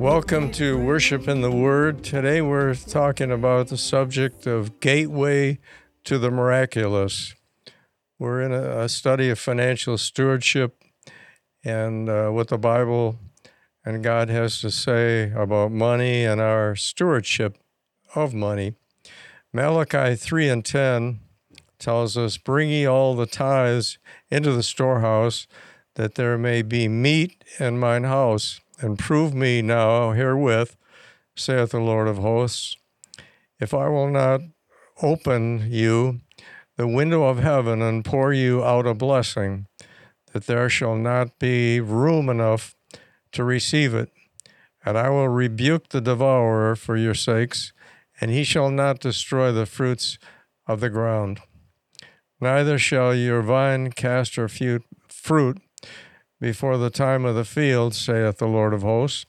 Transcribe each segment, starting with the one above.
Welcome to Worship in the Word. Today we're talking about the subject of gateway to the miraculous. We're in a, study of financial stewardship and uh, what the Bible and God has to say about money and our stewardship of money. Malachi 3 and 10 tells us, Bring ye all the tithes into the storehouse, that there may be meat in mine house and prove me now herewith, saith the Lord of hosts, if I will not open you the window of heaven and pour you out a blessing, that there shall not be room enough to receive it. And I will rebuke the devourer for your sakes, and he shall not destroy the fruits of the ground. Neither shall your vine cast her fruit before the time of the field, saith the Lord of hosts.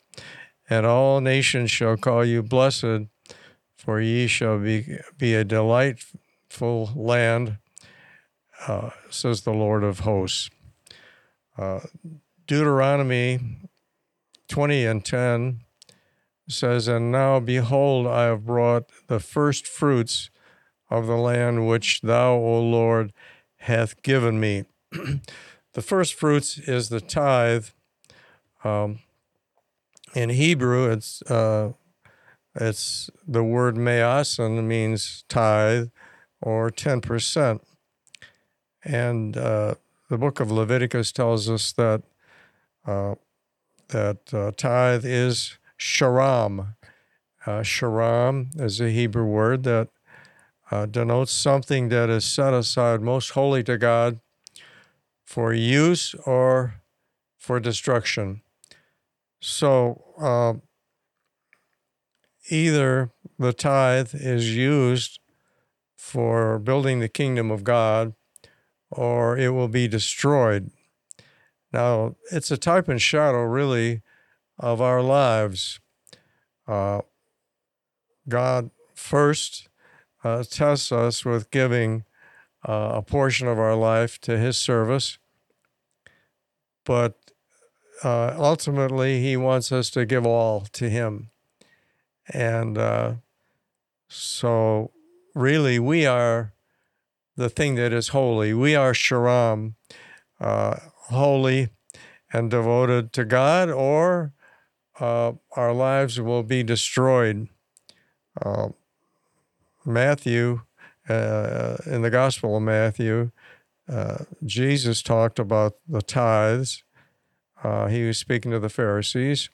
And all nations shall call you blessed, for ye shall be, be a delightful land, uh, says the Lord of hosts. Uh, Deuteronomy 20 and 10 says, And now behold, I have brought the first fruits of the land which thou, O Lord, hath given me. The first fruits is the tithe. Um, in Hebrew, it's uh, it's the word measan means tithe or ten percent, and uh, the book of Leviticus tells us that uh, that uh, tithe is sharam. Uh, sharam is a Hebrew word that uh, denotes something that is set aside most holy to God for use or for destruction. So uh, either the tithe is used for building the kingdom of God or it will be destroyed. Now, it's a type and shadow, really, of our lives. Uh, God first uh, tests us with giving uh, a portion of our life to His service but uh, ultimately he wants us to give all to him. And uh, so really we are the thing that is holy. We are sharam uh, holy and devoted to god or uh, our lives will be destroyed. Uh, matthew uh, in the gospel of matthew uh, Jesus talked about the tithes. Uh, he was speaking to the Pharisees,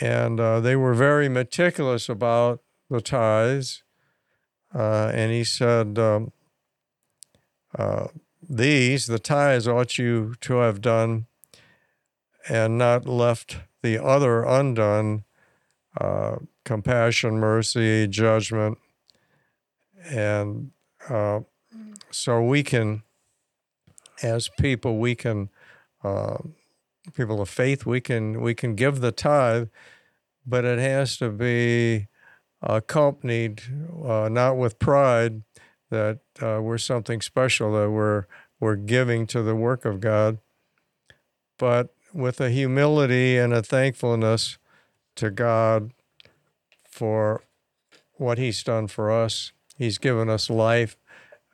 and uh, they were very meticulous about the tithes. Uh, and he said, um, uh, These, the tithes, ought you to have done and not left the other undone compassion, mercy, judgment, and so we can, as people, we can, uh, people of faith, we can we can give the tithe, but it has to be accompanied uh, not with pride that uh, we're something special that we're we're giving to the work of God, but with a humility and a thankfulness to God for what He's done for us. He's given us life.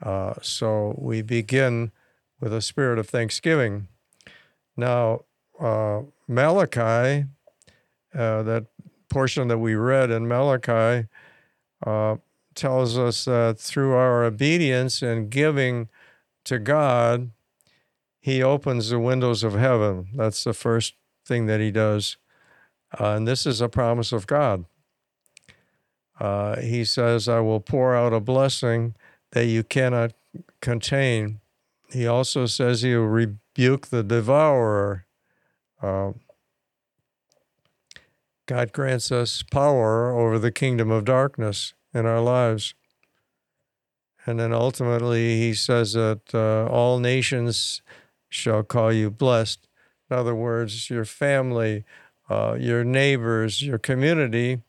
Uh, so we begin with a spirit of thanksgiving. Now, uh, Malachi, uh, that portion that we read in Malachi, uh, tells us that through our obedience and giving to God, He opens the windows of heaven. That's the first thing that He does. Uh, and this is a promise of God. Uh, he says, I will pour out a blessing that you cannot contain. He also says he will rebuke the devourer. Uh, God grants us power over the kingdom of darkness in our lives. And then ultimately, he says that uh, all nations shall call you blessed. In other words, your family, uh, your neighbors, your community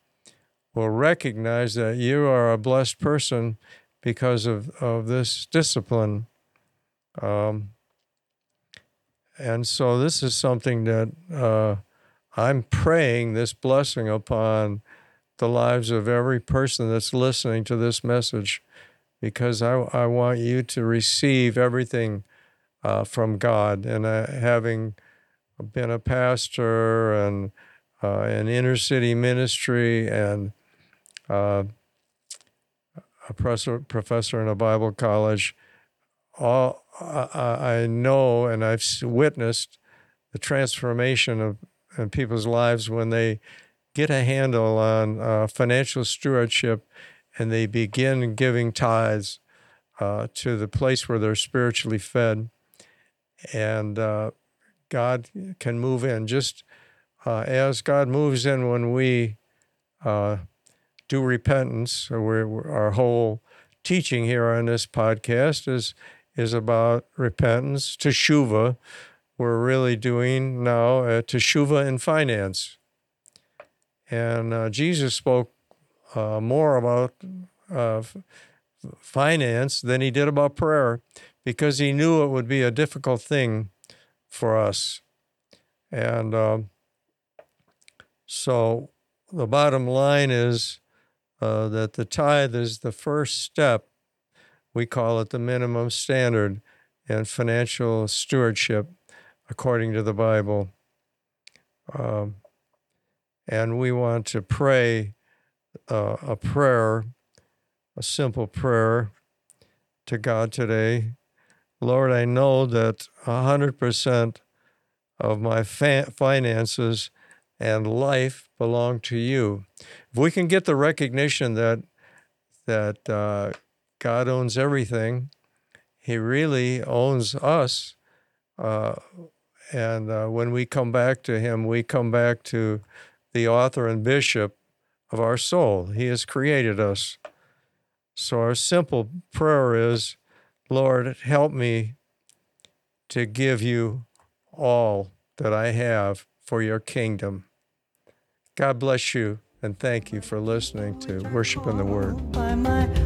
will recognize that you are a blessed person because of, of this discipline. Um, and so this is something that uh, I'm praying this blessing upon the lives of every person that's listening to this message because I, I want you to receive everything uh, from God. And uh, having been a pastor and uh, an inner city ministry and uh, a professor, professor in a Bible college, all I, know and I've witnessed the transformation of in people's lives when they get a handle on uh, financial stewardship and they begin giving tithes uh, to the place where they're spiritually fed. And uh, God can move in just uh, as God moves in when we do repentance. We're, our whole teaching here on this podcast is is about repentance, teshuva. We're really doing now uh, teshuva in finance. And uh, Jesus spoke uh, more about uh, finance than he did about prayer because he knew it would be a difficult thing for us. And um, so the bottom line is uh, that the tithe is the first step. We call it the minimum standard in financial stewardship, according to the Bible. Um, and we want to pray uh, a prayer, a simple prayer to God today. Lord, I know that 100% of my fa- finances and life belong to you. If we can get the recognition that that uh, God owns everything, He really owns us, uh, and uh, when we come back to Him, we come back to the author and bishop of our soul. He has created us. So our simple prayer is, Lord, help me to give you all that I have for your kingdom. God bless you and thank you for listening to Worship in the Word.